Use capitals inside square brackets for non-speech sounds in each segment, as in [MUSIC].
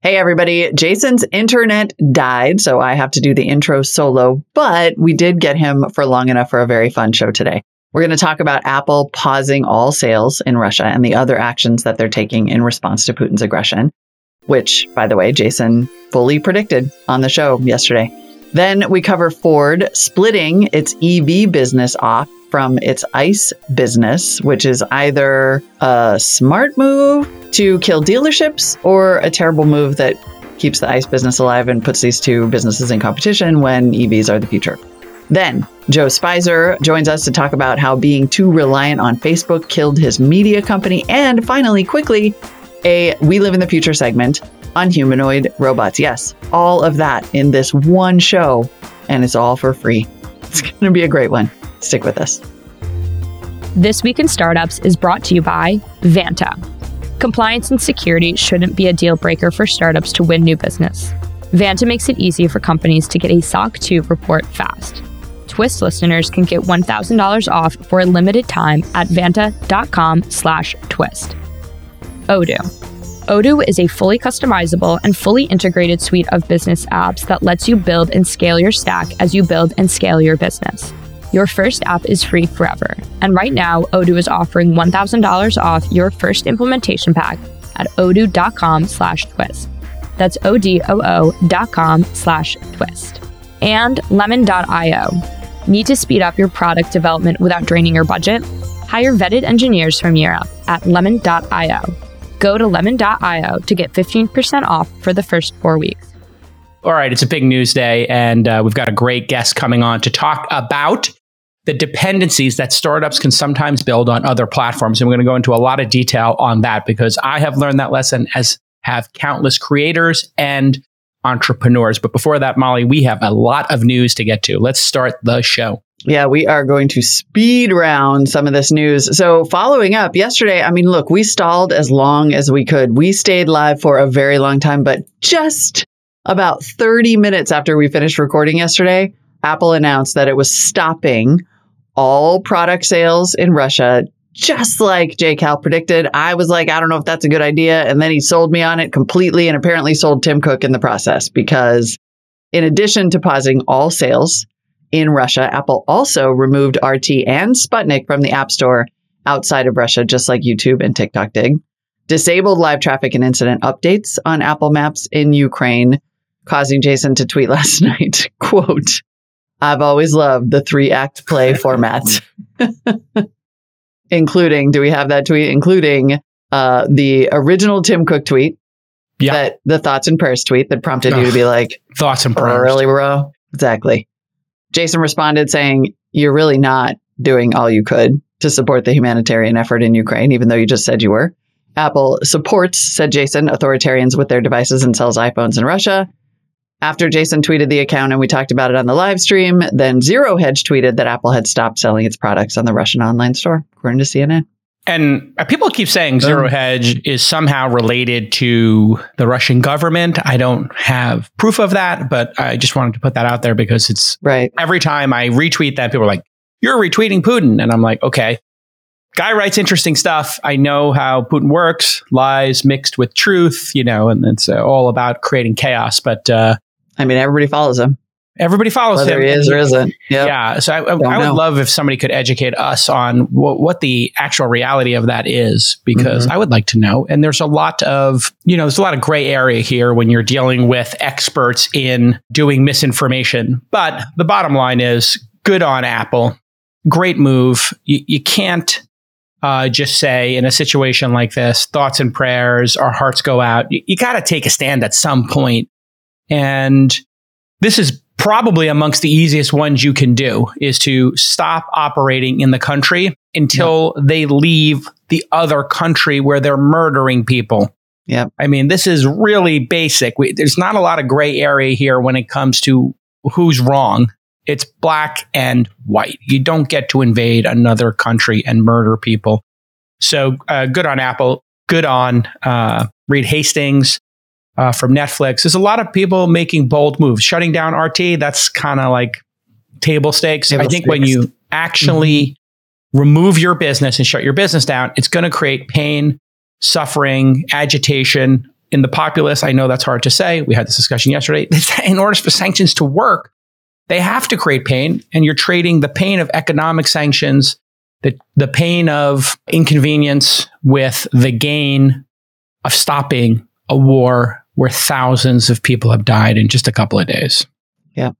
Hey, everybody. Jason's internet died, so I have to do the intro solo, but we did get him for long enough for a very fun show today. We're going to talk about Apple pausing all sales in Russia and the other actions that they're taking in response to Putin's aggression, which, by the way, Jason fully predicted on the show yesterday. Then we cover Ford splitting its EV business off from its ICE business, which is either a smart move to kill dealerships or a terrible move that keeps the ICE business alive and puts these two businesses in competition when EVs are the future. Then, Joe Speiser joins us to talk about how being too reliant on Facebook killed his media company. And finally, quickly, a We Live in the Future segment on humanoid robots. Yes, all of that in this one show, and it's all for free. [LAUGHS] It's going to be a great one. Stick with us. This Week in Startups is brought to you by Vanta. Compliance and security shouldn't be a deal breaker for startups to win new business. Vanta makes it easy for companies to get a SOC 2 report fast. Twist listeners can get $1,000 off for a limited time at vanta.com slash twist. Odoo. Odoo is a fully customizable and fully integrated suite of business apps that lets you build and scale your stack as you build and scale your business. Your first app is free forever. And right now, Odoo is offering $1,000 off your first implementation pack at odoo.com slash twist. That's O-D-O-O dot com slash twist. And lemon.io. Need to speed up your product development without draining your budget? Hire vetted engineers from Europe at lemon.io. Go to lemon.io to get 15% off for the first four weeks. All right, it's a big news day, and uh, we've got a great guest coming on to talk about the dependencies that startups can sometimes build on other platforms. And we're going to go into a lot of detail on that because I have learned that lesson, as have countless creators and entrepreneurs. But before that, Molly, we have a lot of news to get to. Let's start the show. Yeah, we are going to speed round some of this news. So, following up yesterday, I mean, look, we stalled as long as we could. We stayed live for a very long time, but just about 30 minutes after we finished recording yesterday, Apple announced that it was stopping all product sales in Russia, just like Jay Cal predicted. I was like, I don't know if that's a good idea. And then he sold me on it completely and apparently sold Tim Cook in the process because, in addition to pausing all sales in Russia, Apple also removed RT and Sputnik from the App Store outside of Russia, just like YouTube and TikTok did. Disabled live traffic and incident updates on Apple Maps in Ukraine causing Jason to tweet [LAUGHS] last night, quote, I've always loved the three act play [LAUGHS] format, including, do we have that tweet? Including uh, the original Tim Cook tweet, Yeah. that the thoughts and prayers tweet that prompted you to be like, Thoughts and prayers. really, bro? Exactly. Jason responded saying, You're really not doing all you could to support the humanitarian effort in Ukraine, even though you just said you were. Apple supports, said Jason, authoritarians with their devices and sells iPhones in Russia. After Jason tweeted the account and we talked about it on the live stream, then Zero Hedge tweeted that Apple had stopped selling its products on the Russian online store, according to CNN. And people keep saying Zero Hedge is somehow related to the Russian government. I don't have proof of that, but I just wanted to put that out there because it's Right. every time I retweet that, people are like, You're retweeting Putin. And I'm like, Okay. Guy writes interesting stuff. I know how Putin works, lies mixed with truth, you know, and it's uh, all about creating chaos. But uh, I mean, everybody follows him, everybody follows whether him. he is or isn't. Yep. Yeah. So I, I, I would know. love if somebody could educate us on what, what the actual reality of that is, because Mm-hmm. I would like to know. And there's a lot of, you know, there's a lot of gray area here when you're dealing with experts in doing misinformation. But the bottom line is good on Apple. Great move. You, you can't uh, just say in a situation like this, thoughts and prayers, our hearts go out. You, you got to take a stand at some point. And this is probably amongst the easiest ones you can do is to stop operating in the country until they leave the other country where they're murdering people. Yep. I mean, this is really basic. We, there's not a lot of gray area here when it comes to who's wrong. It's black and white. You don't get to invade another country and murder people. So uh, good on Apple. Good on uh, Reed Hastings uh, from Netflix. There's a lot of people making bold moves. Shutting down RT, that's kind of like table stakes. Table I think when you actually remove your business and shut your business down, it's going to create pain, suffering, agitation in the populace, I know that's hard to say. We had this discussion yesterday. [LAUGHS] In order for sanctions to work, they have to create pain, and you're trading the pain of economic sanctions, the, the pain of inconvenience with the gain of stopping a war where thousands of people have died in just a couple of days. Yeah.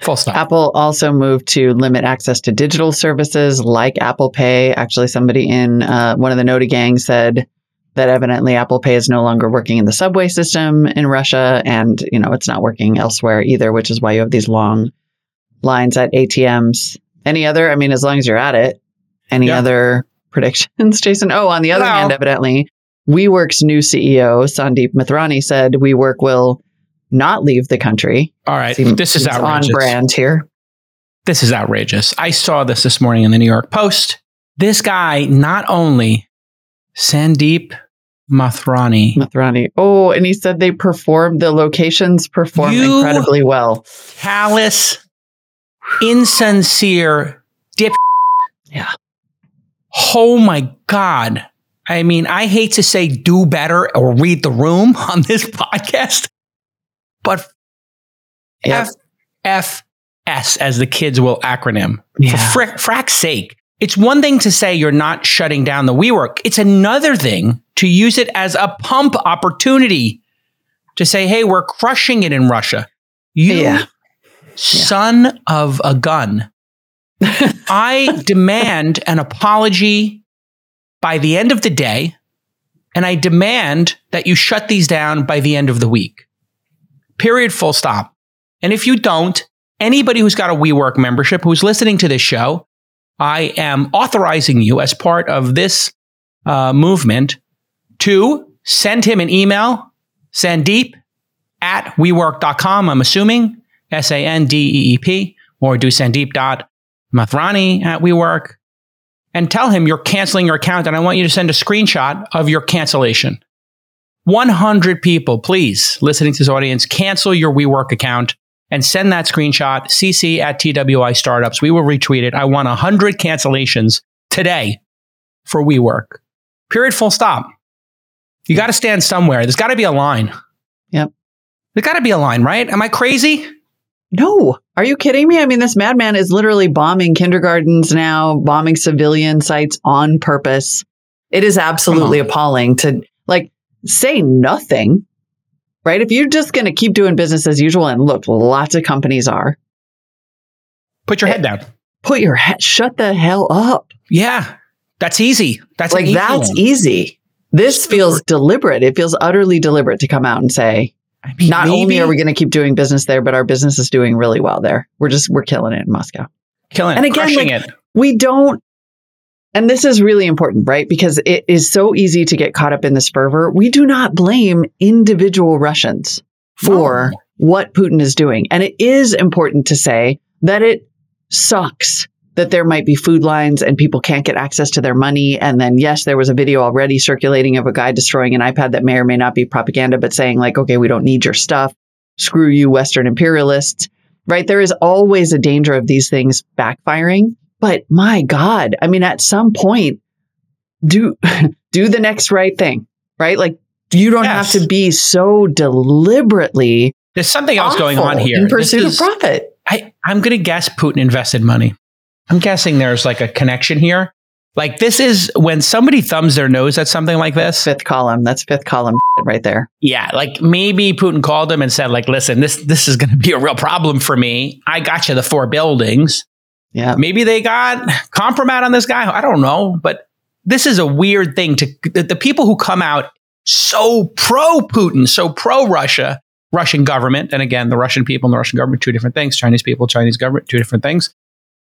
Full stop. Apple also moved to limit access to digital services like Apple Pay. Actually, somebody in uh, one of the Nota gang said that evidently Apple Pay is no longer working in the subway system in Russia, and you know it's not working elsewhere either, which is why you have these long lines at ATMs. Any other? I mean, as long as you're at it. Any Yeah. other [LAUGHS] predictions, Jason? Oh, on the other Well- hand, evidently, WeWork's new CEO Sandeep Mathrani said WeWork will not leave the country. All right. Seems- this is seems on brand here. This is outrageous. I saw this this morning in the New York Post. This guy not only Sandeep Mathrani, Mathrani. Oh, and he said they performed, the locations performed You- incredibly well. callous, insincere dip. Yeah. Oh my God. I mean, I hate to say do better or read the room [LAUGHS] on this podcast, but Yep. F FS, as the kids will acronym. Yeah. For frick, frack's sake. It's one thing to say you're not shutting down the WeWork. It's another thing to use it as a pump opportunity to say, hey, we're crushing it in Russia. You Yeah. son of a gun. [LAUGHS] I demand an apology by the end of the day, and I demand that you shut these down by the end of the week. Period, full stop. And if you don't, anybody who's got a WeWork membership who's listening to this show, I am authorizing you as part of this uh, movement to send him an email, Sandeep at WeWork.com, I'm assuming, S A N D E E P, or do Sandeep.Mathrani at WeWork, and tell him you're canceling your account and I want you to send a screenshot of your cancellation. 100 people, please, listening to this audience, cancel your WeWork account and send that screenshot, cc at TWI Startups. We will retweet it. I want 100 cancellations today for WeWork. Period, full stop. You got to stand somewhere. There's got to be a line. Yep. There's got to be a line, right? Am I crazy? No. Are you kidding me? I mean, this madman is literally bombing kindergartens now, bombing civilian sites on purpose. It is absolutely Come appalling to like say nothing, right? If you're just going to keep doing business as usual, and look, lots of companies are, Put your eh, head down. put your head, shut the hell up. Yeah, that's easy. That's like easy that's one. easy. This feels deliberate. It feels utterly deliberate to come out and say, I mean, not only are we going to keep doing business there, but our business is doing really well there. We're just, we're killing it in Moscow. killing and it, again, crushing like- it. we don't and this is really important right because it is so easy to get caught up in this fervor we do not blame individual russians for No. what putin is doing and it is important to say that it sucks that there might be food lines and people can't get access to their money and then yes there was a video already circulating of a guy destroying an ipad that may or may not be propaganda but saying like okay we don't need your stuff screw you western imperialists right there is always a danger of these things backfiring but my God, I mean, at some point, do [LAUGHS] do the next right thing, right? Like you don't Yes. have to be so deliberately There's something else going on here. in This pursuit is- of profit. I, I'm going to guess Putin invested money. I'm guessing there's like a connection here. Like this is when somebody thumbs their nose at something like this. Fifth column, that's fifth column [LAUGHS] right there. Yeah, like maybe Putin called him and said, like, listen, this this is going to be a real problem for me. I got you the four buildings. Yeah, Maybe they got compromat on this guy. I don't know, but this is a weird thing to the, the people who come out so pro Putin, so pro Russia, Russian government, and again, the Russian people and the Russian government, two different things. Chinese people, Chinese government, two different things.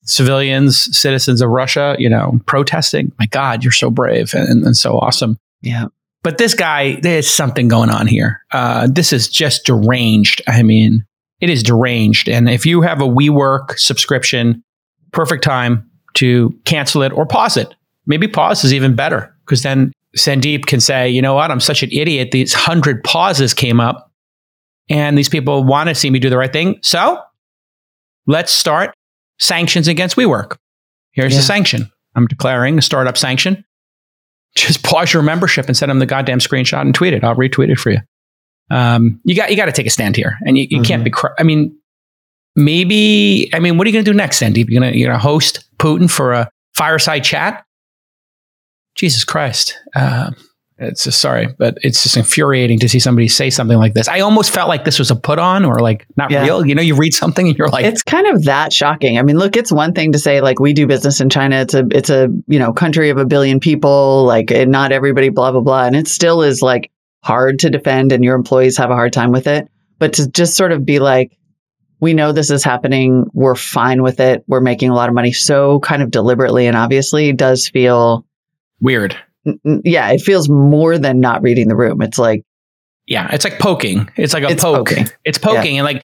Civilians, citizens of Russia, you know, protesting. My God, you're so brave and, and so awesome. yeah. But this guy, there's something going on here. Uh, this is just deranged. I mean, it is deranged. And if you have a WeWork subscription, perfect time to cancel it or pause it. Maybe pause is even better because then Sandeep can say, you know what, I'm such an idiot. These hundred pauses came up and these people want to see me do the right thing. So let's start sanctions against WeWork. Here's Yeah. the sanction. I'm declaring a startup sanction just pause your membership and send them the goddamn screenshot and tweet it. I'll retweet it for you. Um, you got you got to take a stand here, and you, you Mhm. can't be. Cr- I mean, maybe. I mean, what are you going to do next, Sandeep? You're gonna you're gonna host Putin for a fireside chat? Jesus Christ! Um, it's just sorry, but it's just infuriating to see somebody say something like this. I almost felt like this was a put on or like not Yeah. real. You know, you read something and you're like, it's kind of that shocking. I mean, look, it's one thing to say like we do business in China. It's a it's a you know country of a billion people. Like and not everybody, blah blah blah, and it still is like hard to defend, and your employees have a hard time with it. But to just sort of be like, we know this is happening. We're fine with it. We're making a lot of money. So kind of deliberately and obviously does feel, weird. Yeah, it feels more than not reading the room. It's like Yeah, it's like poking. It's like a It's poke. poking. It's poking. And like,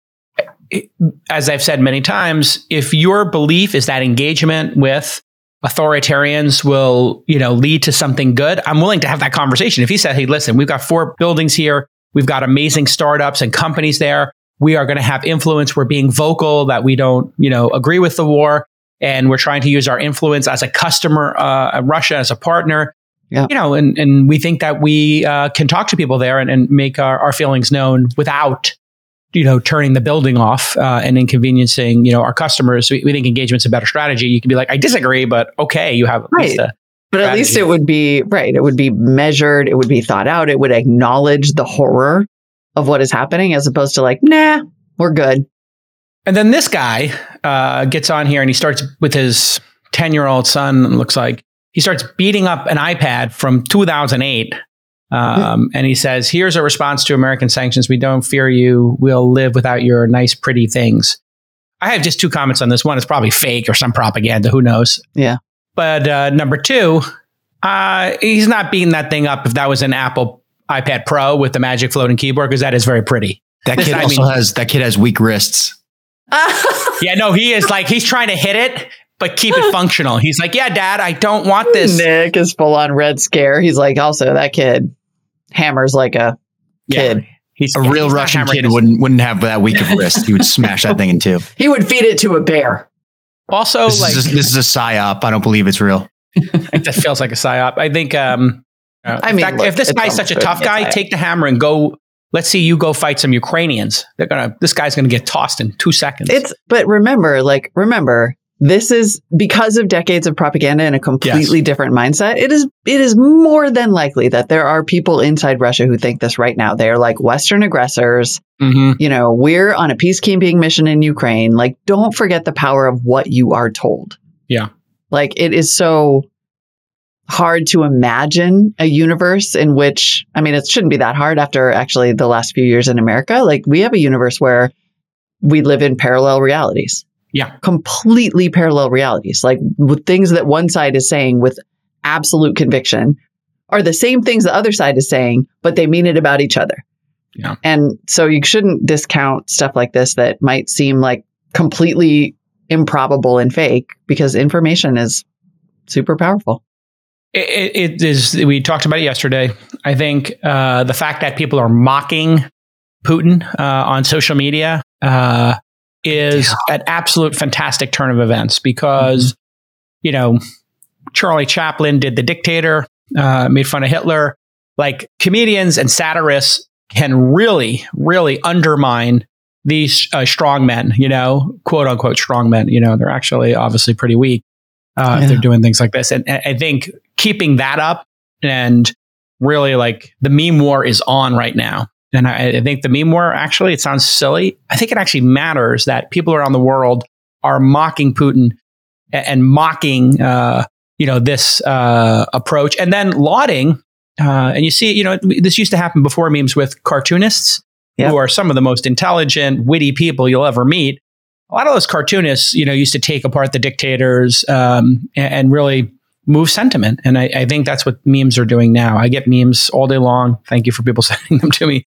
it- as I've said many times, if your belief is that engagement with authoritarians will, you know, lead to something good, I'm willing to have that conversation. If he said, hey, listen, we've got four buildings here, we've got amazing startups and companies there. We are going to have influence. We're being vocal that we don't, you know, agree with the war. And we're trying to use our influence as a customer, uh, Russia as a partner Yeah. you know, and, and we think that we uh, can talk to people there and, and make our, our feelings known without, you know, turning the building off uh, and inconveniencing, you know, our customers. We, we think engagement's a better strategy. You can be like, I disagree, but okay, you have at least Right. But at least it would be right. It would be measured. It would be thought out. It would acknowledge the horror of what is happening as opposed to like, nah, we're good. And then this guy uh, gets on here and he starts with his 10 year old son, it looks like. He starts beating up an iPad from 2008. Um, and he says, Here's a response to American sanctions. We don't fear you. We'll live without your nice, pretty things. I have just two comments on this. One is probably fake or some propaganda. Who knows? Yeah. But uh, number two, uh, he's not beating that thing up if that was an Apple iPad Pro with the magic floating keyboard, because that is very pretty. That This- [LAUGHS] kid I also mean- has that kid has weak wrists. [LAUGHS] Yeah, no, he is like he's trying to hit it, but keep it [LAUGHS] functional. He's like, yeah, Dad, I don't want this. Nick is full on red scare. He's like, also that kid hammers like a Yeah. kid. He's A real he's Russian kid his- wouldn't wouldn't have that weak of wrist. He would [LAUGHS] smash that thing in two. He would feed it to a bear. Also, This, like is a, this is a psyop. I don't believe it's real. [LAUGHS] that feels like a psyop. I think. Um, uh, I mean, fact, look, if this guy's such a tough certainly a guy, psyop. take the hammer and go. Let's see you go fight some Ukrainians. They're gonna. This guy's gonna get tossed in two seconds. It's but remember, like remember, this is because of decades of propaganda and a completely different mindset. It is it is more than likely that there are people inside Russia who think this right now. They are like Western aggressors. Mhm. You know, we're on a peacekeeping mission in Ukraine. Like, don't forget the power of what you are told. Yeah. Like it is so hard to imagine a universe in which I mean it shouldn't be that hard after actually the last few years in America. Like we have a universe where we live in parallel realities. Yeah. Completely parallel realities. Like with things that one side is saying with absolute conviction are the same things the other side is saying, but they mean it about each other. Yeah. And so you shouldn't discount stuff like this that might seem like completely improbable and fake because information is super powerful. It, it, is. We talked about it yesterday. I think uh, the fact that people are mocking Putin uh, on social media uh, is an absolute fantastic turn of events because, you know, Charlie Chaplin did The Dictator, uh, made fun of Hitler. Like comedians and satirists can really, really undermine these uh, strong men, you know, quote unquote strong men. You know, they're actually obviously pretty weak uh, Yeah. if they're doing things like this. And, and I think keeping that up and really like the meme war is on right now. And I, I think the meme war actually, it sounds silly. I think it actually matters that people around the world are mocking Putin and, and mocking, uh, you know, this uh, approach and then lauding. Uh, and you see, you know, this used to happen before memes with cartoonists Yeah. who are some of the most intelligent, witty people you'll ever meet. A lot of those cartoonists, you know, used to take apart the dictators um, and, and really move sentiment. And I, I think that's what memes are doing now. I get memes all day long. Thank you for people [LAUGHS] sending them to me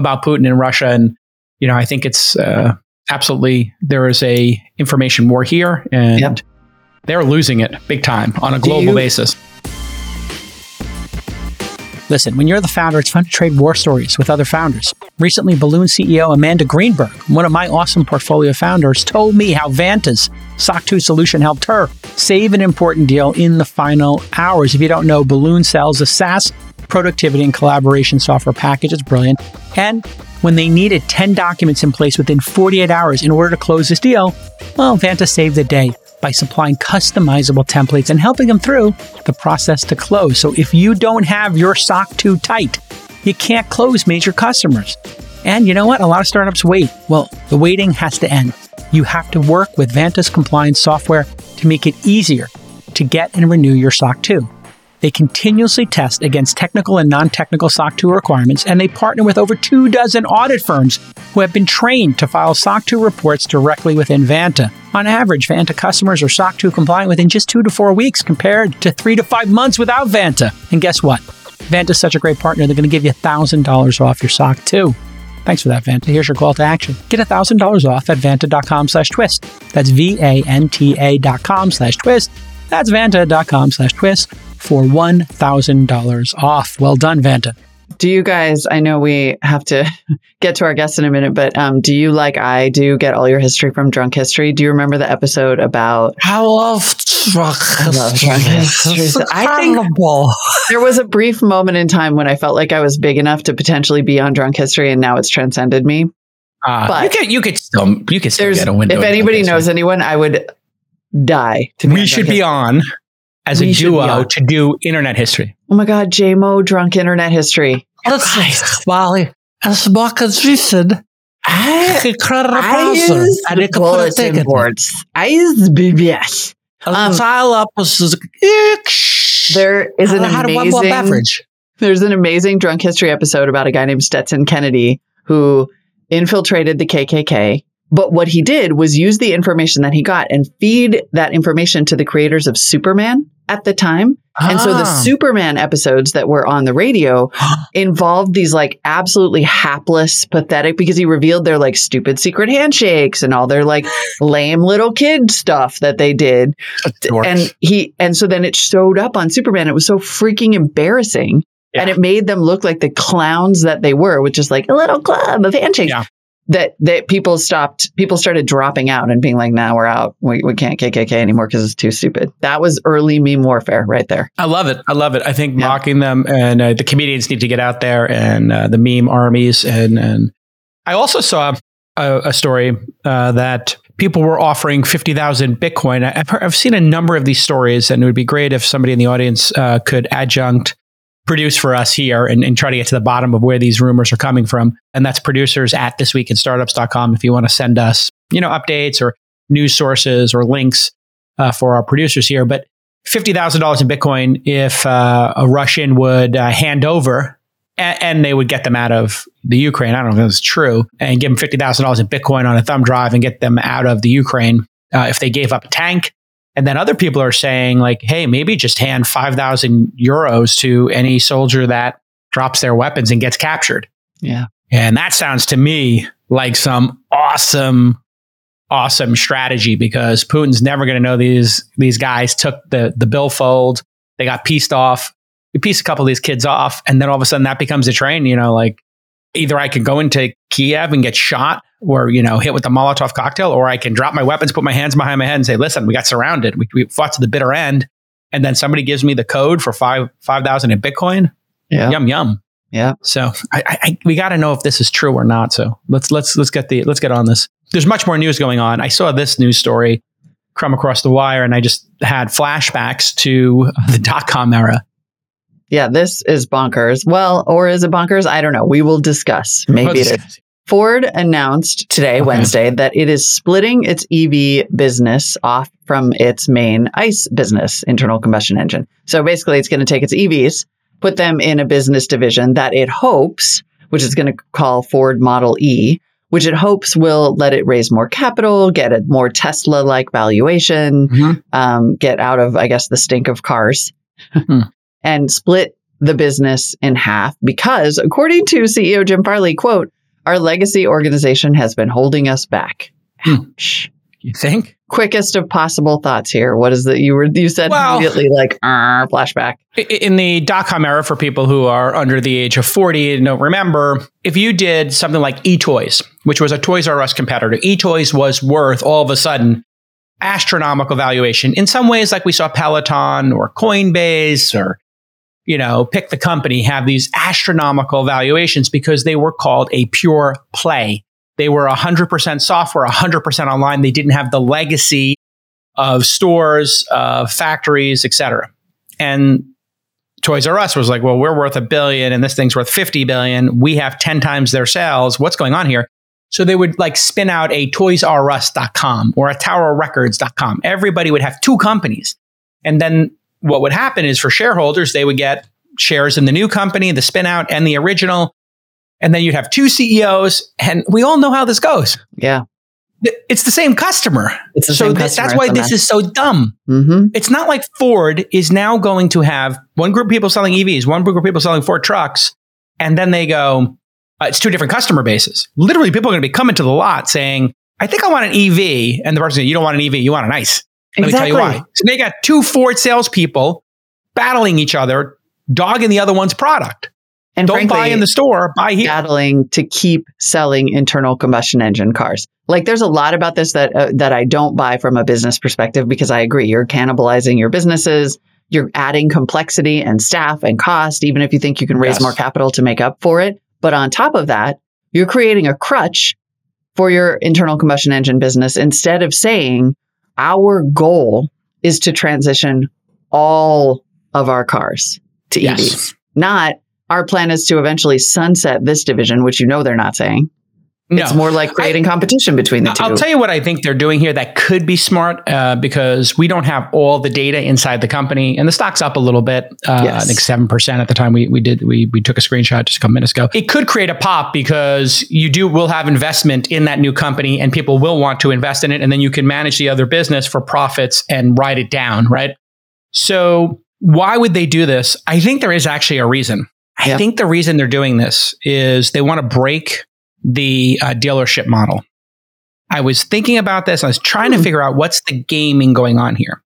about Putin and Russia. And, you know, I think it's uh, absolutely, there is a information war here and Yep. they're losing it big time on a global you- basis. Listen, when you're the founder, it's fun to trade war stories with other founders. Recently, Balloon CEO Amanda Greenberg, one of my awesome portfolio founders, told me how Vanta's SOC 2 solution helped her save an important deal in the final hours. If you don't know, Balloon sells a SaaS productivity and collaboration software package. It's brilliant. And when they needed 10 documents in place within 48 hours in order to close this deal, well, Vanta saved the day by supplying customizable templates and helping them through the process to close. So if you don't have your sock too tight, you can't close major customers. And you know what? A lot of startups wait. Well, the waiting has to end. You have to work with Vanta's compliance software to make it easier to get and renew your SOC 2. They continuously test against technical and non technical SOC 2 requirements, and they partner with over two dozen audit firms who have been trained to file SOC 2 reports directly within Vanta. On average, Vanta customers are SOC 2 compliant within just two to four weeks compared to three to five months without Vanta. And guess what? Vanta's such a great partner, they're going to give you $1,000 off your SOC 2. Thanks for that, Vanta. Here's your call to action. Get $1,000 off at vanta.com slash twist. That's V-A-N-T-A dot com slash twist. That's vanta.com slash twist for $1,000 off. Well done, Vanta. Do you guys, I know we have to [LAUGHS] get to our guests in a minute, but um, do you, like I do, get all your history from Drunk History? Do you remember the episode about I love drunk I love drunk history. It's I think- there was a brief moment in time when I felt like I was big enough to potentially be on Drunk History, and now it's transcended me. Uh, But- you could you could still you could still get a window. if anybody knows anyone, I would die to be we on should Drunk be on as a We should be duo to do internet history. Oh my God, JMO Drunk Internet History. Listen, Molly, as Marcus recent, I, incredible I browser, use and you can bulletin ticket. boards. I use BBS. Um, dial up was There is an I had one amazing beverage. There's an amazing drunk history episode about a guy named Stetson Kennedy who infiltrated the KKK. But what he did was use the information that he got and feed that information to the creators of Superman at the time. And so the Ah. Superman episodes that were on the radio [GASPS] involved these like absolutely hapless, pathetic, because he revealed their like stupid secret handshakes and all their like [LAUGHS] lame little kid stuff that they did and he and so then it showed up on Superman. It was so freaking embarrassing. And it made them look like the clowns that they were, which is like a little club of handshakes. Yeah. That that people stopped, people started dropping out and being like, "Now we're out. We, we can't KKK anymore because it's too stupid." That was early meme warfare right there. I love it. I love it. I think Yeah. mocking them and uh, the comedians need to get out there and uh, the meme armies. And, and I also saw a, a story uh, that people were offering 50,000 Bitcoin. I've, heard, I've seen a number of these stories, and it would be great if somebody in the audience uh, could adjunct produce for us here and, and try to get to the bottom of where these rumors are coming from. And that's producers at thisweekinstartups.com if you want to send us, you know, updates or news sources or links uh, for our producers here. But $50,000 in Bitcoin if uh, a Russian would uh, hand over and, and they would get them out of the Ukraine. I don't know if that's true. And give them $50,000 in Bitcoin on a thumb drive and get them out of the Ukraine uh, if they gave up a tank. And then other people are saying, like, hey, maybe just hand 5,000 euros to any soldier that drops their weapons and gets captured. Yeah. And that sounds to me like some awesome, awesome strategy because Putin's never going to know these these guys took the the billfold. They got pieced off. We piece a couple of these kids off, and then all of a sudden that becomes a train. You know, like either I can go into Kiev and get shot, or you know, hit with the Molotov cocktail, or I can drop my weapons, put my hands behind my head, and say, "Listen, we got surrounded. We, we fought to the bitter end." And then somebody gives me the code for five five thousand in Bitcoin. Yeah. Yum yum. Yeah. So I, I, I we got to know if this is true or not. So let's let's let's get the let's get on this. There's much more news going on. I saw this news story come across the wire, and I just had flashbacks to [LAUGHS] the dot com era. Yeah. This is bonkers. Well, or is it bonkers? I don't know. We will discuss. Maybe it is. Ford announced today, Okay. Wednesday, that it is splitting its EV business off from its main ICE business, internal combustion engine. So basically, it's going to take its EVs, put them in a business division that it hopes, which is going to call Ford Model E, which it hopes will let it raise more capital, get a more Tesla like valuation, Mhm. um, get out of, I guess, the stink of cars, Hmm. And split the business in half because, according to CEO Jim Farley, quote, our legacy organization has been holding us back. Hmm. Ouch. You think? Quickest of possible thoughts here. What is it? You were you said Well- immediately like flashback. In the dot com era, for people who are under the age of 40 and don't remember, if you did something like eToys, which was a Toys R Us competitor, eToys was worth all of a sudden astronomical valuation. In some ways, like we saw Peloton or Coinbase or you know, pick the company, have these astronomical valuations because they were called a pure play. They were 100% software, 100% online. They didn't have the legacy of stores, factories, etc. And Toys R Us was like, well, we're worth a billion and this thing's worth 50 billion. We have 10 times their sales. What's going on here? So they would like spin out a toysrus.com or a towerrecords.com. Everybody would have two companies. And then what would happen is for shareholders, they would get shares in the new company, the spin out and the original. And then you'd have two CEOs. And we all know how this goes. Yeah. It's the same customer. It's the so same customer. that's why this is so dumb. Mm-hmm. It's not like Ford is now going to have one group of people selling EVs, one group of people selling Ford trucks, and then they go, uh, it's two different customer bases. Literally, people are going to be coming to the lot saying, I think I want an EV. And the person saying, you don't want an EV, you want an ICE. Let me tell you why. So they got two Ford salespeople battling each other, dogging the other one's product. And Don't frankly, buy in the store, buy here. battling to keep selling internal combustion engine cars. Like there's a lot about this that uh, that I don't buy from a business perspective because I agree you're cannibalizing your businesses, you're adding complexity and staff and cost even if you think you can raise Yes. more capital to make up for it. But on top of that, you're creating a crutch for your internal combustion engine business instead of saying our goal is to transition all of our cars to Yes. EVs. Not our plan is to eventually sunset this division, which you know they're not saying. No. It's more like creating competition between the 2 I'll tell you what I think they're doing here that could be smart uh, because we don't have all the data inside the company, and the stock's up a little bit. Uh, Yes. I think seven percent at the time we we did we we took a screenshot just a couple minutes ago. It could create a pop because you do will have investment in that new company, and people will want to invest in it, and then you can manage the other business for profits and write it down, right? So why would they do this? I think there is actually a reason. I Yep. think the reason they're doing this is they want to break the uh, dealership model. I was thinking about this. I was trying to Hmm. figure out what's the gaming going on here.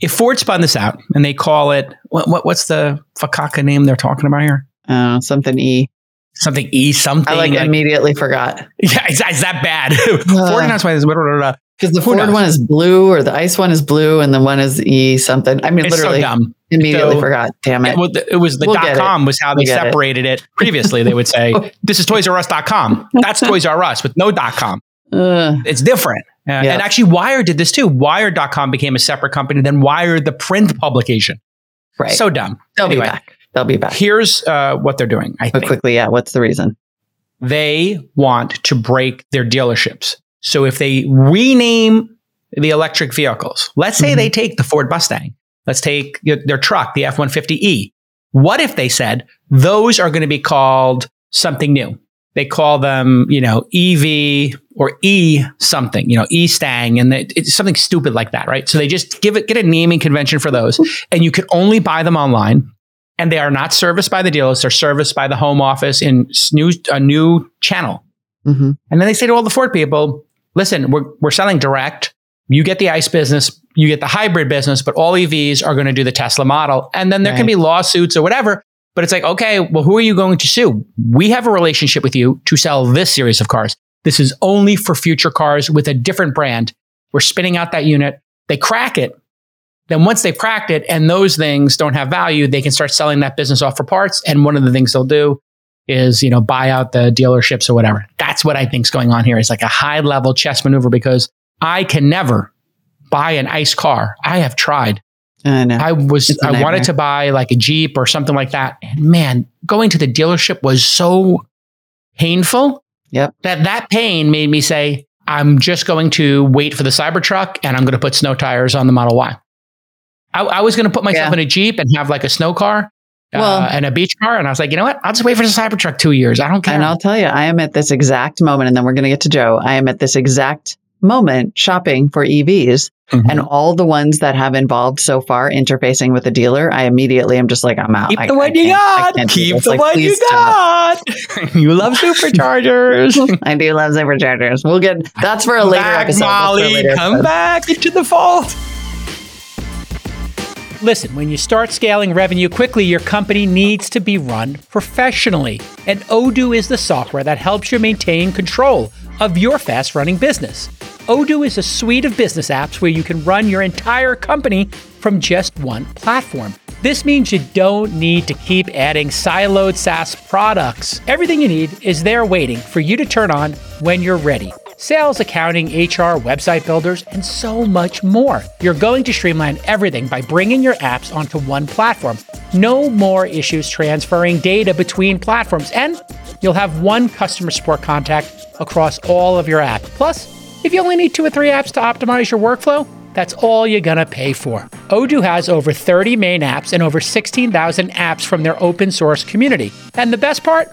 If Ford spun this out and they call it what, what what's the fakaka name they're talking about here? Uh, something E. Something E something. I like, immediately forgot [LAUGHS] yeah, is, that- is that bad? [LAUGHS] Ford announced this. because the Ford one is blue or the ICE one is blue and the one is E something. I mean, It's literally so dumb. Immediately So- forgot. Damn it. It, well, it was the We'll dot get it. com was how they We'll get it. separated it. Previously, they would say [LAUGHS] this is Toys R Us.com. That's Toys R Us with no dot com. Ugh. It's different. Uh, Yeah. And actually, Wired did this too. Wired.com became a separate company, then Wired, the print publication. right. So dumb. they'll anyway. be back. They'll be back. Here's uh, what they're doing. I But think quickly, yeah. What's the reason? they want to break their dealerships. So if they rename the electric vehicles, let's say Mhm. they take the Ford Mustang, let's take their truck, the F 150E. What if they said those are going to be called something new? They call them, you know, EV or E something, you know, E Stang, and it's something stupid like that, right? So they just give it, get a naming convention for those, and you can only buy them online and they are not serviced by the dealers. They're serviced by the home office in new, a new channel. hmm And then they say to all the Ford people, listen, we're, we're selling direct. You get the ICE business, you get the hybrid business, but all EVs are going to do the Tesla model. And then there can be lawsuits or whatever. But it's like, okay, well, who are you going to sue? We have a relationship with you to sell this series of cars. This is only for future cars with a different brand. We're spinning out that unit. They crack it. Then once they've cracked it and those things don't have value, they can start selling that business off for parts. And one of the things they'll do is, you know, buy out the dealerships or whatever. That's what I think's going on here. It's like a high level chess maneuver because I can never buy an ICE car. I have tried. I know. I was I wanted to buy like a Jeep or something like that. And man, going to the dealership was so painful. Yep. That that pain made me say, I'm just going to wait for the Cybertruck and I'm going to put snow tires on the Model Y. I, I was going to put myself Yeah. in a Jeep and have like a snow car Well- uh, and a beach car. And I was like, you know what? I'll just wait for the Cybertruck two years. I don't care. And I'll tell you, I am at this exact moment, and then we're going to get to Joe. I am at this exact moment shopping for EVs, Mhm. and all the ones that have involved so far interfacing with a dealer, I immediately am just like, I'm out. Keep I- the I one you got. Keep the Like, one you got. [LAUGHS] you love superchargers. [LAUGHS] I do love superchargers. We'll get that's for a later back, episode. That's a Molly. later Come episode. back into the fold. Listen, when you start scaling revenue quickly, your company needs to be run professionally. And Odoo is the software that helps you maintain control of your fast running business. Odoo is a suite of business apps where you can run your entire company from just one platform. This means you don't need to keep adding siloed SaaS products. Everything you need is there waiting for you to turn on when you're ready. Sales, accounting, HR, website builders, and so much more. You're going to streamline everything by bringing your apps onto one platform. No more issues transferring data between platforms, and you'll have one customer support contact across all of your apps. Plus, if you only need two or three apps to optimize your workflow, that's all you're gonna pay for. Odoo has over 30 main apps and over 16,000 apps from their open source community. And the best part?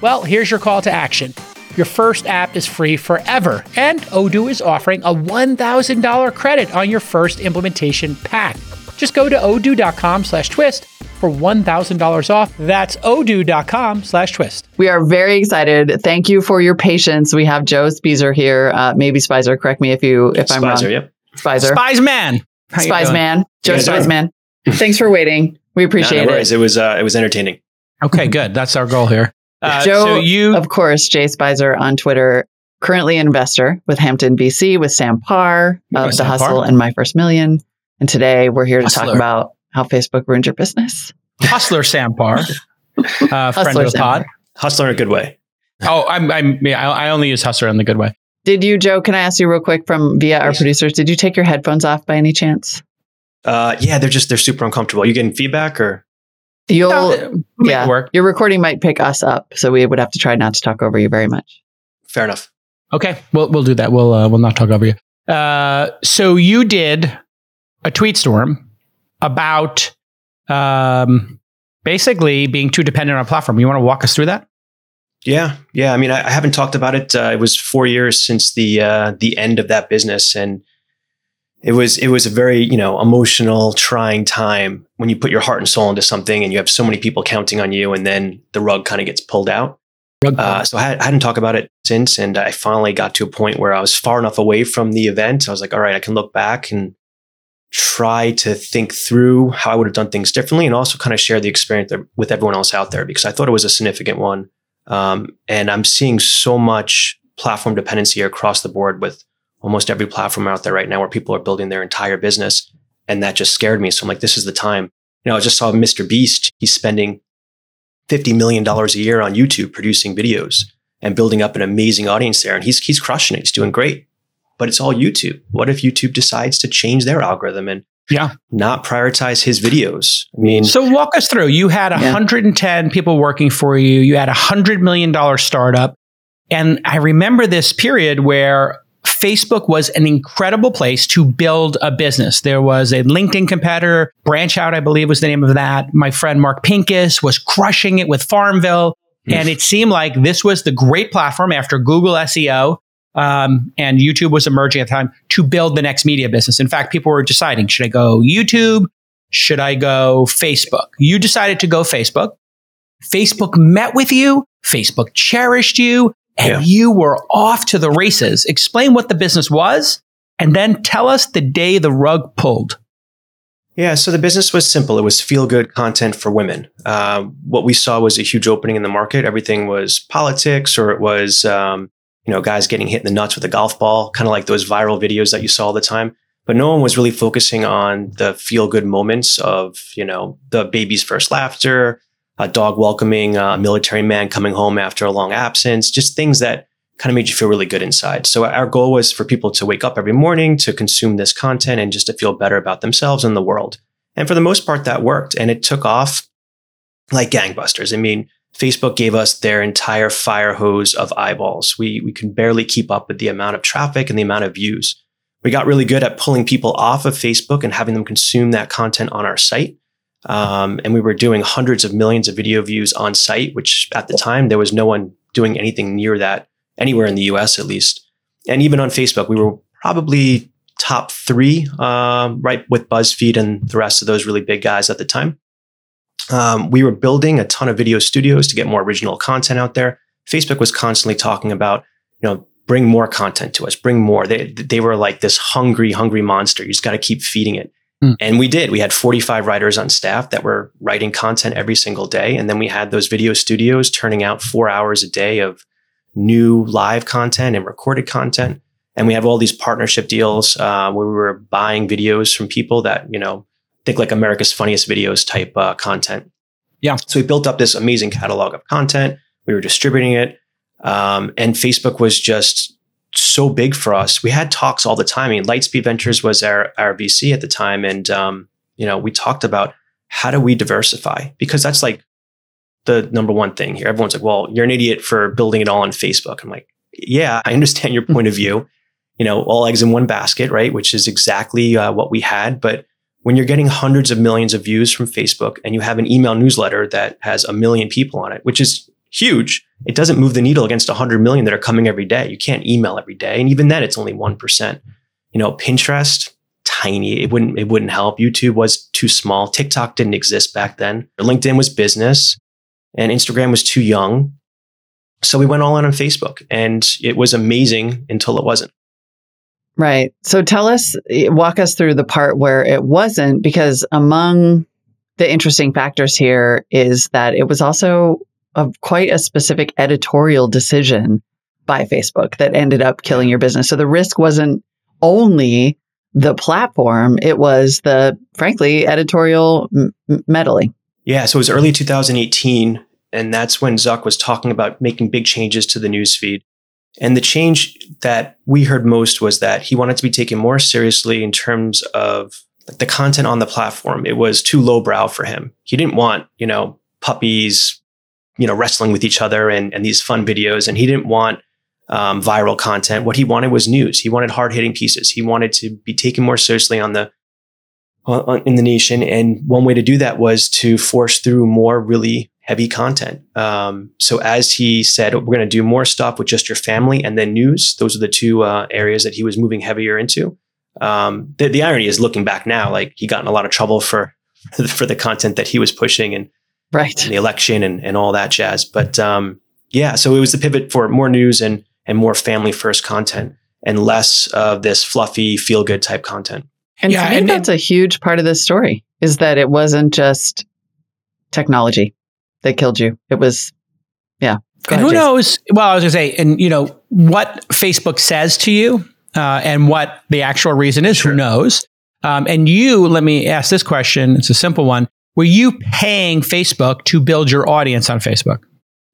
Well, here's your call to action. Your first app is free forever, and Odoo is offering a $1,000 credit on your first implementation pack. Just go to odoo.com slash twist for $1,000 off. That's odoo.com slash twist. We are very excited. Thank you for your patience. We have Joe Speiser here. Uh, maybe Spicer, correct me if you if I'm Spicer, wrong. yep. Spicer. Spies man. How Spies man. Joe Yeah, Spies man. [LAUGHS] Thanks for waiting. We appreciate no it. worries. It was uh, it was entertaining. Okay, good. That's our goal here. Uh, Joe, so you Of course, Jay Spicer on Twitter, currently an investor with Hampton VC with Sam Parr Yeah, of The Sam Hustle Parr. and My First Million. And today we're here to talk about how Facebook ruined your business. hustler Sam Parr, uh, friend Hustler of the pod. Hustler in a good way. Oh, I'm, I'm yeah, I I only use hustler in the good way. Did you, Joe? Can I ask you real quick from via our Yes. producers? Did you take your headphones off by any chance? Uh, yeah, they're just they're super uncomfortable. Are you getting feedback or You'll, make yeah, work. your recording might pick us up, so we would have to try not to talk over you very much. fair enough? Okay, we'll we'll do that. We'll uh, we'll not talk over you. Uh, so you did a tweet storm about um, basically being too dependent on a platform. You want to walk us through that? Yeah, yeah. I mean, I, I haven't talked about it. Uh, it was four years since the uh, the end of that business, and it was it was a very you know emotional, trying time when you put your heart and soul into something, and you have so many people counting on you, and then the rug kind of gets pulled out. Uh, so I, had, I hadn't talked about it since, and I finally got to a point where I was far enough away from the event. I was like, all right, I can look back and try to think through how I would have done things differently, and also kind of share the experience with everyone else out there because I thought it was a significant one. Um, and I'm seeing so much platform dependency across the board with almost every platform out there right now where people are building their entire business. And that just scared me. So I'm like, this is the time. You know, I just saw Mr. Beast. He's spending $50 million a year on YouTube producing videos and building up an amazing audience there. And he's, he's crushing it. He's doing great. But it's all YouTube. What if YouTube decides to change their algorithm and Yeah. not prioritize his videos? I mean, So walk us through. You had Yeah. 110 people working for you. You had a hundred million dollar startup, and I remember this period where Facebook was an incredible place to build a business. There was a LinkedIn competitor, BranchOut, I believe was the name of that. My friend Mark Pincus was crushing it with Farmville. Hmm. And it seemed like this was the great platform after Google SEO um, and YouTube was emerging at the time to build the next media business. In fact, people were deciding should I go YouTube? Should I go Facebook? You decided to go Facebook. Facebook met with you, Facebook cherished you, and Yeah. you were off to the races. Explain what the business was, and then tell us the day the rug pulled. Yeah, so the business was simple. It was feel good content for women. Uh, what we saw was a huge opening in the market. Everything was politics, or it was um, you know guys getting hit in the nuts with a golf ball, kind of like those viral videos that you saw all the time. But no one was really focusing on the feel good moments of you know the baby's first laughter, a dog welcoming a military man coming home after a long absence, just things that kind of made you feel really good inside. So our goal was for people to wake up every morning to consume this content and just to feel better about themselves and the world. And for the most part, that worked. And it took off like gangbusters. I mean, Facebook gave us their entire fire hose of eyeballs. We, we could barely keep up with the amount of traffic and the amount of views. We got really good at pulling people off of Facebook and having them consume that content on our site. Um, and we were doing hundreds of millions of video views on site, which at the time there was no one doing anything near that anywhere in the US at least. And even on Facebook, we were probably top three, um, right with BuzzFeed and the rest of those really big guys at the time. Um, we were building a ton of video studios to get more original content out there. Facebook was constantly talking about, you know, bring more content to us, bring more. They, they were like this hungry, hungry monster. You just got to keep feeding it. Hmm. And we did. We had 45 writers on staff that were writing content every single day. And then we had those video studios turning out four hours a day of new live content and recorded content. And we have all these partnership deals uh, where we were buying videos from people that, you know, think like America's Funniest Videos type uh, content. Yeah. So we built up this amazing catalog of content. We were distributing it, um, and Facebook was just so big for us. We had talks all the time. I mean, Lightspeed Ventures was our our VC at the time, and um, you know, we talked about how do we diversify because that's like the number one thing here. Everyone's like, "Well, you're an idiot for building it all on Facebook." I'm like, "Yeah, I understand your point of view. You know, all eggs in one basket, right? Which is exactly uh, what we had, but." When you're getting hundreds of millions of views from Facebook and you have an email newsletter that has a million people on it, which is huge, it doesn't move the needle against 100 million that are coming every day. You can't email every day. And even then, it's only 1%. You know, Pinterest, tiny. It wouldn't, it wouldn't help. YouTube was too small. TikTok didn't exist back then. LinkedIn was business and Instagram was too young. So we went all in on Facebook and it was amazing until it wasn't. Right. So tell us, eh, walk us through the part where it wasn't, because among the interesting factors here is that it was also a, quite a specific editorial decision by Facebook that ended up killing your business. So the risk wasn't only the platform, it was the, frankly, editorial m- meddling. Yeah. So it was early 2018. And that's when Zuck was talking about making big changes to the newsfeed. And the change that we heard most was that he wanted to be taken more seriously in terms of the content on the platform. It was too lowbrow for him. He didn't want, you know, puppies, you know, wrestling with each other and, and these fun videos. And he didn't want um, viral content. What he wanted was news. He wanted hard hitting pieces. He wanted to be taken more seriously on the on, in the nation. And one way to do that was to force through more really heavy content. Um, so as he said, we're going to do more stuff with just your family and then news. Those are the two uh, areas that he was moving heavier into. Um, the, the, irony is looking back now, like he got in a lot of trouble for [LAUGHS] for the content that he was pushing and, right. and the election and, and all that jazz. But um, yeah, so it was the pivot for more news and and more family first content and less of this fluffy feel good type content. And Yeah, to me, and- that's a huge part of this story is that it wasn't just technology that killed you. It was, yeah. Go and ahead, who Jason. knows? Well, I was going to say, and you know, what Facebook says to you uh, and what the actual reason is, who knows? Um, and you, let me ask this question. It's a simple one. Were you paying Facebook to build your audience on Facebook?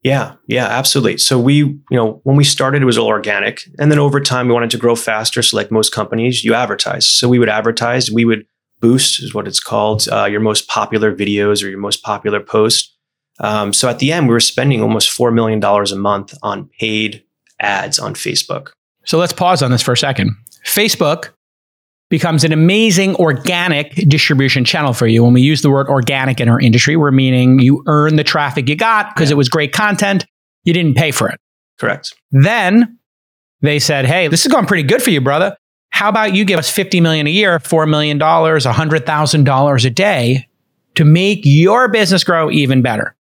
Yeah, yeah, absolutely. So we, you know, when we started, it was all organic, and then over time, we wanted to grow faster. So, like most companies, you advertise. So we would advertise. We would boost, is what it's called, uh, your most popular videos or your most popular post. Um, so at the end, we were spending almost four million dollars a month on paid ads on Facebook. So let's pause on this for a second. Facebook becomes an amazing organic distribution channel for you. When we use the word organic in our industry, we're meaning you earn the traffic you got because it was great content. You didn't pay for it. Correct. Then they said, "Hey, this is going pretty good for you, brother. How about you give us 50 million a year, 4 million dollars, $100,000 a day to make your business grow even better?"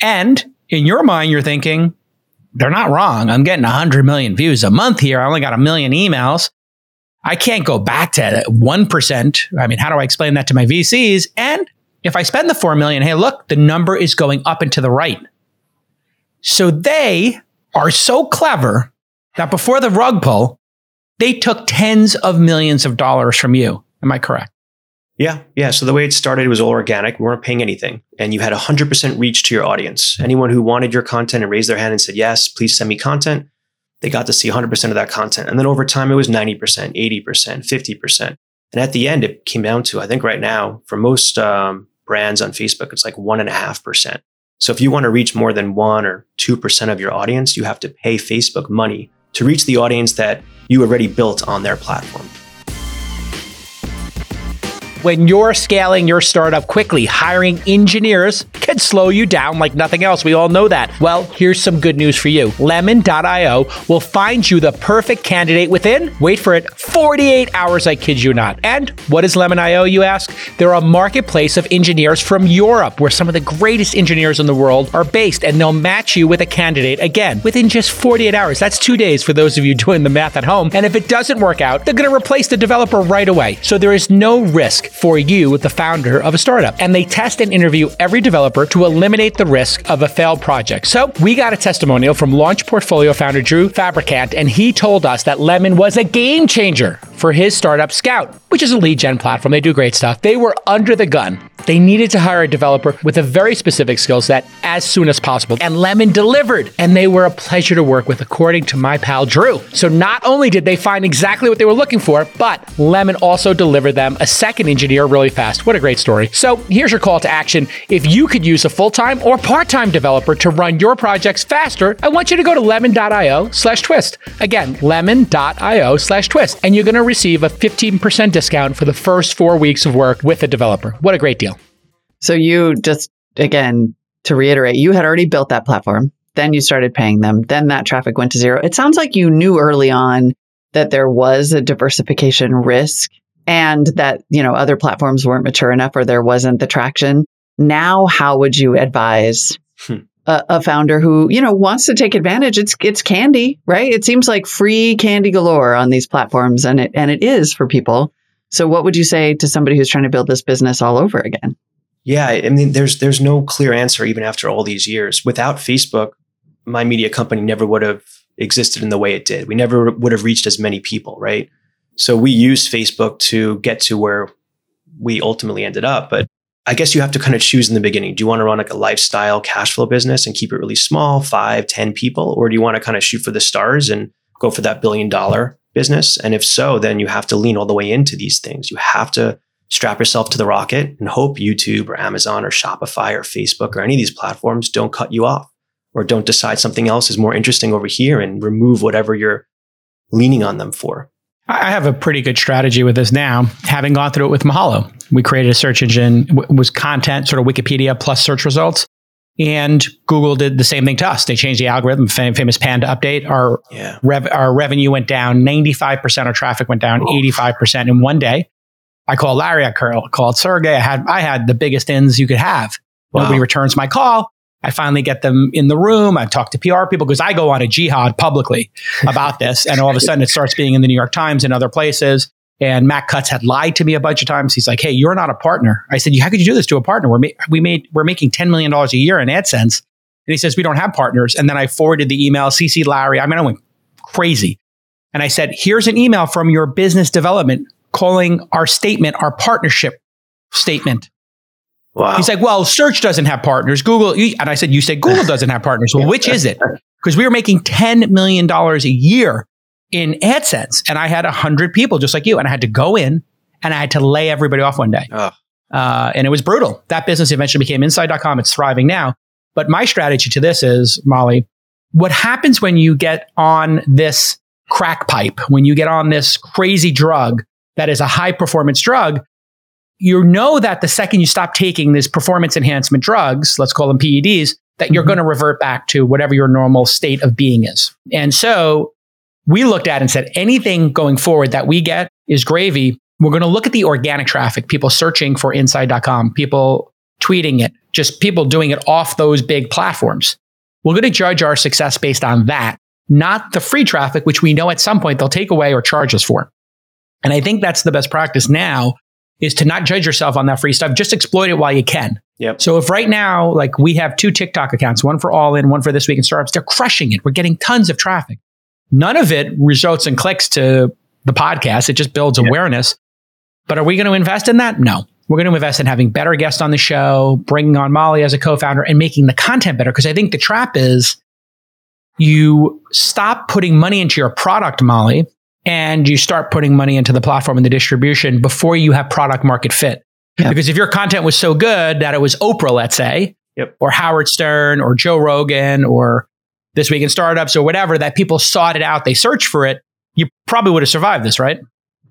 And in your mind you're thinking, they're not wrong. I'm getting 100 million views a month here. I only got a million emails. I can't go back to 1%. I mean, how do I explain that to my VCs? And if I spend the 4 million, hey, look, the number is going up and to the right. So they are so clever that before the rug pull, they took tens of millions of dollars from you. Am I correct? Yeah, yeah. So the way it started was all organic. We weren't paying anything, and you had 100% reach to your audience. Anyone who wanted your content and raised their hand and said, "Yes, please send me content," they got to see 100% of that content. And then over time, it was 90%, 80%, 50%. And at the end, it came down to I think right now for most um, brands on Facebook, it's like one and a half percent. So if you want to reach more than one or two percent of your audience, you have to pay Facebook money to reach the audience that you already built on their platform. When you're scaling your startup quickly, hiring engineers can slow you down like nothing else. We all know that. Well, here's some good news for you. Lemon.io will find you the perfect candidate within, wait for it, 48 hours, I kid you not. And what is Lemon.io, you ask? They're a marketplace of engineers from Europe, where some of the greatest engineers in the world are based, and they'll match you with a candidate again within just 48 hours. That's two days for those of you [LAUGHS] doing the math at home. And if it doesn't work out, they're going to replace the developer right away. So there is no risk. For you, the founder of a startup. And they test and interview every developer to eliminate the risk of a failed project. So we got a testimonial from Launch Portfolio founder Drew Fabricant, and he told us that Lemon was a game changer for his startup Scout, which is a lead gen platform. They do great stuff. They were under the gun. They needed to hire a developer with a very specific skill set as soon as possible. And Lemon delivered. And they were a pleasure to work with, according to my pal Drew. So not only did they find exactly what they were looking for, but Lemon also delivered them a second engineer really fast. What a great story. So here's your call to action. If you could use a full-time or part-time developer to run your projects faster, I want you to go to lemon.io slash twist. Again, lemon.io slash twist. And you're going to receive a 15% discount for the first four weeks of work with a developer. What a great deal. So you just, again, to reiterate, you had already built that platform. Then you started paying them. Then that traffic went to zero. It sounds like you knew early on that there was a diversification risk and that, you know, other platforms weren't mature enough or there wasn't the traction. Now, how would you advise Hmm. a, a founder who, you know, wants to take advantage? It's, it's candy, right? It seems like free candy galore on these platforms and it, and it is for people. So what would you say to somebody who's trying to build this business all over again? Yeah, I mean, there's there's no clear answer even after all these years. Without Facebook, my media company never would have existed in the way it did. We never would have reached as many people, right? So we used Facebook to get to where we ultimately ended up. But I guess you have to kind of choose in the beginning. Do you want to run like a lifestyle cash flow business and keep it really small, five, ten people? Or do you want to kind of shoot for the stars and go for that billion dollar business? And if so, then you have to lean all the way into these things. You have to strap yourself to the rocket and hope YouTube or Amazon or Shopify or Facebook or any of these platforms don't cut you off or don't decide something else is more interesting over here and remove whatever you're leaning on them for. I have a pretty good strategy with this now, having gone through it with Mahalo. We created a search engine, w- was content, sort of Wikipedia plus search results. And Google did the same thing to us. They changed the algorithm, fam- famous Panda update. Our, Yeah. rev- our revenue went down, 95% of traffic went down, 85% in one day. I called Larry, I call- called Sergey. I had, I had the biggest ins you could have. Nobody returns my call. I finally get them in the room. I talk to PR people because I go on a jihad publicly about this. And all of a sudden it starts being in the New York Times and other places. And Matt Cutts had lied to me a bunch of times. He's like, Hey, you're not a partner. I said, How could you do this to a partner? We're, ma- we made, we're making $10 million a year in AdSense. And he says, We don't have partners. And then I forwarded the email, CC Larry. I mean, I went crazy. And I said, Here's an email from your business development calling our statement our partnership statement. Wow. He's like, well, search doesn't have partners. Google, and I said, you said Google [LAUGHS] doesn't have partners. Well, which is it? [LAUGHS] Because we were making $10 million a year in AdSense. And I had 100 people just like you. And I had to go in and I had to lay everybody off one day. Uh, and it was brutal. That business eventually became inside.com. It's thriving now. But my strategy to this is, Molly, what happens when you get on this crack pipe, when you get on this crazy drug that is a high performance drug, you know that the second you stop taking these performance enhancement drugs, let's call them PEDs, that you're Mhm. going to revert back to whatever your normal state of being is. And so we looked at and said anything going forward that we get is gravy. We're going to look at the organic traffic, people searching for inside.com, people tweeting it, just people doing it off those big platforms. We're going to judge our success based on that, not the free traffic, which we know at some point they'll take away or charge us for. And I think that's the best practice now is to not judge yourself on that free stuff. Just exploit it while you can. Yep. So if right now, like we have two TikTok accounts, one for All In, one for This Week in Startups, they're crushing it. We're getting tons of traffic. None of it results in clicks to the podcast. It just builds awareness. But are we going to invest in that? No. We're going to invest in having better guests on the show, bringing on Molly as a co-founder and making the content better. Because I think the trap is you stop putting money into your product, Molly, and you start putting money into the platform and the distribution before you have product market fit. Yeah. Because if your content was so good that it was Oprah, let's say, Yep. or Howard Stern or Joe Rogan or This Week in Startups or whatever, that people sought it out, they searched for it, you probably would have survived this, right?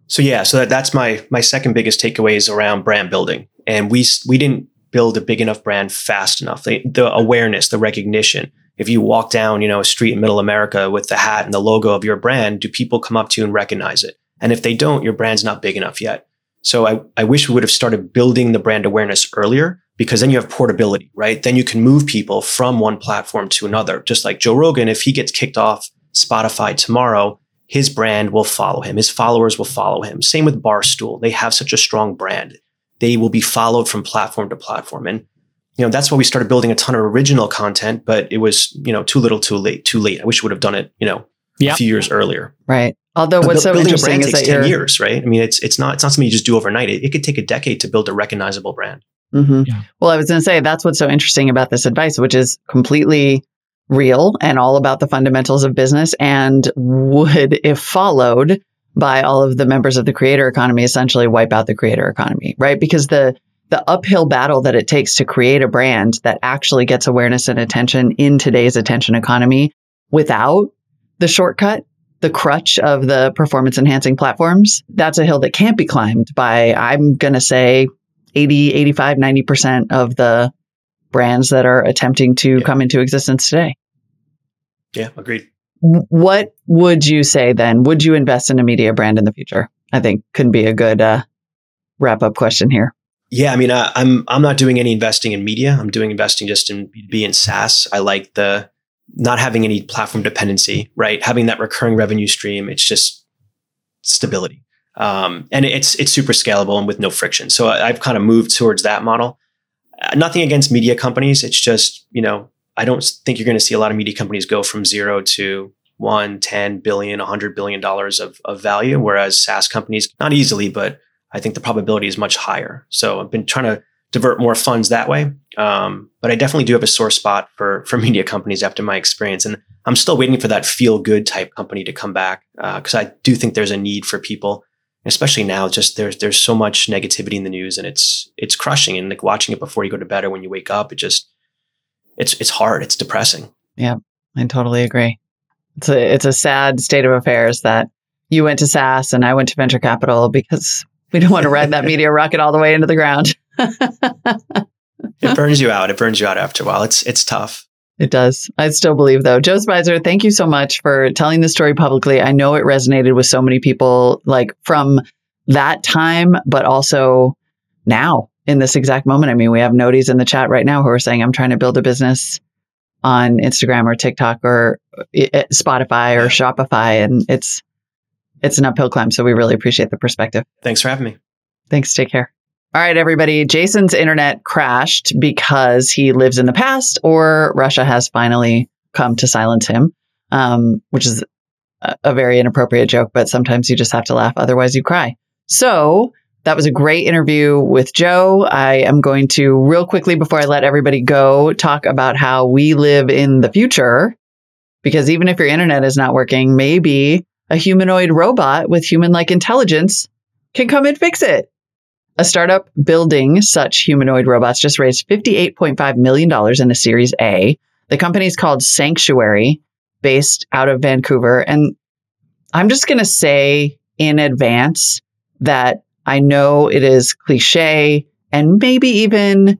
So yeah, so that, that's my my second biggest takeaway is around brand building, and we we didn't build a big enough brand fast enough. The, the awareness, the recognition. If you walk down, you know, a street in Middle America with the hat and the logo of your brand, do people come up to you and recognize it? And if they don't, your brand's not big enough yet. So I, I wish we would have started building the brand awareness earlier because then you have portability, right? Then you can move people from one platform to another. Just like Joe Rogan, if he gets kicked off Spotify tomorrow, his brand will follow him. His followers will follow him. Same with Barstool. They have such a strong brand. they will be followed from platform to platform. And you know, that's why we started building a ton of original content, but it was, you know, too little, too late, too late. I wish we would have done it, you know, Yep. a few years earlier. Right. Although But what's so building a interesting brand is takes that 10 years, right? I mean, it's it's not it's not something you just do overnight. It, it could take a decade to build a recognizable brand. Mhm. Yeah. Well, I was going to say that's what's so interesting about this advice, which is completely real and all about the fundamentals of business and would, if followed by all of the members of the creator economy, essentially wipe out the creator economy, right? Because the the uphill battle that it takes to create a brand that actually gets awareness and attention in today's attention economy without the shortcut, the crutch of the performance enhancing platforms, that's a hill that can't be climbed by, I'm going to say, 80, 85, 90% of the brands that are attempting to Yeah. come into existence today. Yeah, agreed. What would you say then? Would you invest in a media brand in the future? I think could be a good uh, wrap up question here. Yeah, I mean, I, I'm I'm not doing any investing in media. I'm doing investing just in B2B and SaaS. I like the not having any platform dependency, right? Having that recurring revenue stream. It's just stability, um, and it's it's super scalable and with no friction. So I, I've kind of moved towards that model. Uh, nothing against media companies. It's just you know I don't think you're going to see a lot of media companies go from zero to one, 10 billion, 100 billion dollars of, of value, whereas SaaS companies, not easily, but I think the probability is much higher. So I've been trying to divert more funds that way. Um, but I definitely do have a sore spot for for [LAUGHS] media companies after my experience, and I'm still waiting for that feel good type company to come back because I do think there's a need for people, especially now. Just there's there's so much negativity in the news, and it's it's crushing. And like watching it before you go to bed or when you wake up, it just it's it's hard. It's depressing. Yeah, I totally agree. It's a it's a sad state of affairs that you went to SaaS and I went to venture capital because we don't want to ride that media rocket all the way into the ground. It burns you out. It burns you out after a while. It's it's tough. It does. I still believe though. Joe Speiser, thank you so much for telling the story publicly. I know it resonated with so many people like from that time, but also now in this exact moment. I mean, we have noties in the chat right now who are saying, I'm trying to build a business on Instagram or TikTok or uh, Spotify or Shopify. And it's, it's an uphill climb. So we really appreciate the perspective. Thanks for having me. Thanks. Take care. All right, everybody. Jason's internet crashed because he lives in the past or Russia has finally come to silence him, um, which is a, a very inappropriate joke, but sometimes you just have to laugh. Otherwise, you cry. So that was a great interview with Joe. I am going to, real quickly, before I let everybody go, talk about how we live in the future. Because even if your internet is not working, maybe a humanoid robot with human like intelligence can come and fix it. A startup building such humanoid robots just raised $58.5 million in a Series A. The company is called Sanctuary, based out of Vancouver. And I'm just going to say in advance that I know it is cliche and maybe even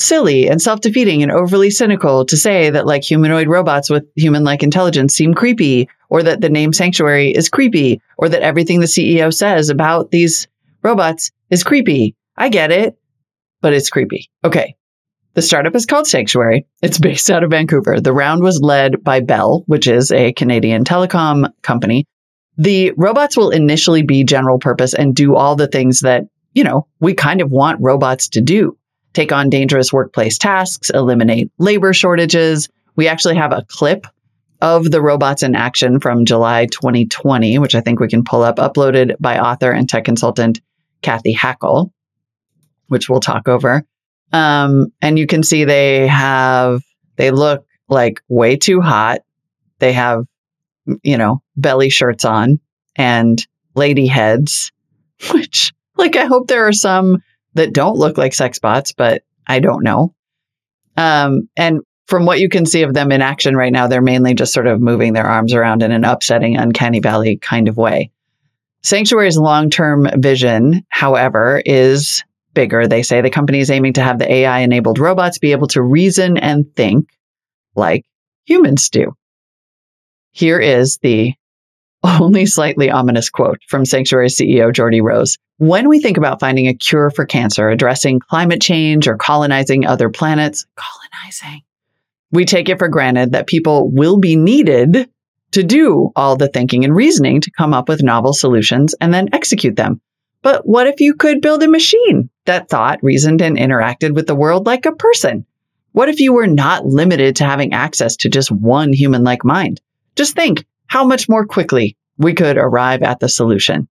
silly and self defeating and overly cynical to say that like humanoid robots with human like intelligence seem creepy or that the name Sanctuary is creepy or that everything the CEO says about these robots is creepy. I get it, but it's creepy. Okay. The startup is called Sanctuary. It's based out of Vancouver. The round was led by Bell, which is a Canadian telecom company. The robots will initially be general purpose and do all the things that, you know, we kind of want robots to do. Take on dangerous workplace tasks, eliminate labor shortages. We actually have a clip of the robots in action from July 2020, which I think we can pull up, uploaded by author and tech consultant Cathy Hackl, which we'll talk over. Um, and you can see they have, they look like way too hot. They have, you know, belly shirts on and lady heads, [LAUGHS] which, like, I hope there are some that don't look like sex bots, but I don't know. Um, and from what you can see of them in action right now, they're mainly just sort of moving their arms around in an upsetting, uncanny valley kind of way. Sanctuary's long term vision, however, is bigger. They say the company is aiming to have the AI enabled robots be able to reason and think like humans do. Here is the only slightly ominous quote from Sanctuary CEO Geordie Rose. When we think about finding a cure for cancer, addressing climate change, or colonizing other planets, colonizing, we take it for granted that people will be needed to do all the thinking and reasoning to come up with novel solutions and then execute them. But what if you could build a machine that thought, reasoned, and interacted with the world like a person? What if you were not limited to having access to just one human like mind? Just think how much more quickly we could arrive at the solution.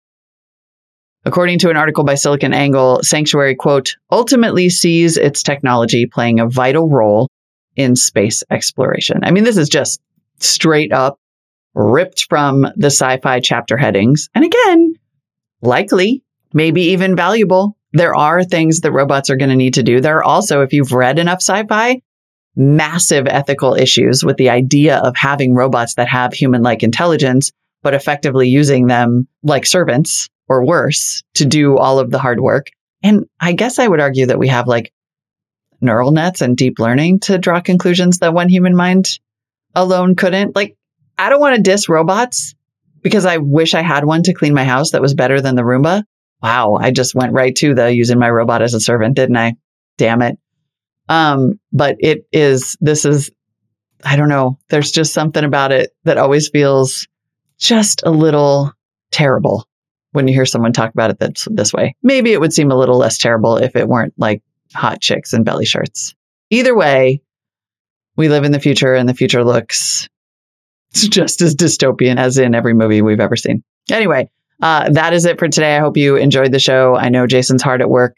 According to an article by SiliconANGLE, Sanctuary, quote, ultimately sees its technology playing a vital role in space exploration. I mean, this is just straight up ripped from the sci fi chapter headings. And again, likely, maybe even valuable. There are things that robots are going to need to do. There are also, if you've read enough sci fi, massive ethical issues with the idea of having robots that have human like intelligence, but effectively using them like servants or worse to do all of the hard work. And I guess I would argue that we have like neural nets and deep learning to draw conclusions that one human mind alone couldn't. Like, I don't want to diss robots because I wish I had one to clean my house that was better than the Roomba. Wow, I just went right to the using my robot as a servant, didn't I? Damn it. Um, but it is, this is, I don't know, there's just something about it that always feels just a little terrible when you hear someone talk about it this, this way. Maybe it would seem a little less terrible if it weren't like hot chicks and belly shirts. Either way, we live in the future and the future looks [LAUGHS] just as dystopian as in every movie we've ever seen. Anyway, uh, that is it for today. I hope you enjoyed the show. I know Jason's hard at work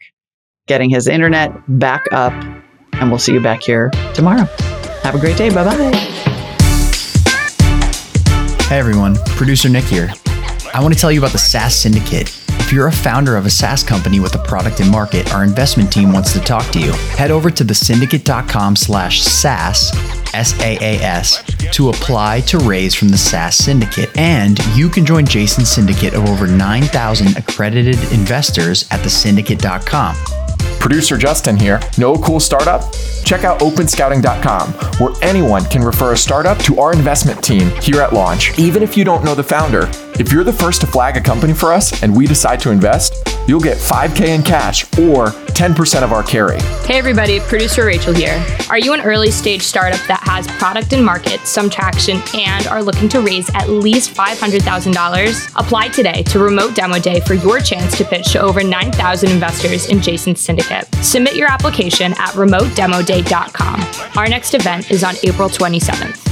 getting his internet back up, and we'll see you back here tomorrow. Have a great day. Bye bye. Hey everyone, producer Nick here. I want to tell you about the SaaS Syndicate. If you're a founder of a SaaS company with a product in market, our investment team wants to talk to you. Head over to thesyndicate.com slash SaaS, S-A-A-S, to apply to raise from the SaaS Syndicate. And you can join Jason's syndicate of over 9,000 accredited investors at thesyndicate.com. Producer Justin here. Know a cool startup? Check out openscouting.com, where anyone can refer a startup to our investment team here at launch, even if you don't know the founder. If you're the first to flag a company for us and we decide to invest, you'll get 5K in cash or 10% of our carry. Hey everybody, producer Rachel here. Are you an early stage startup that has product and market, some traction, and are looking to raise at least $500,000? Apply today to Remote Demo Day for your chance to pitch to over 9,000 investors in Jason's syndicate. Submit your application at remotedemoday.com. Our next event is on April 27th.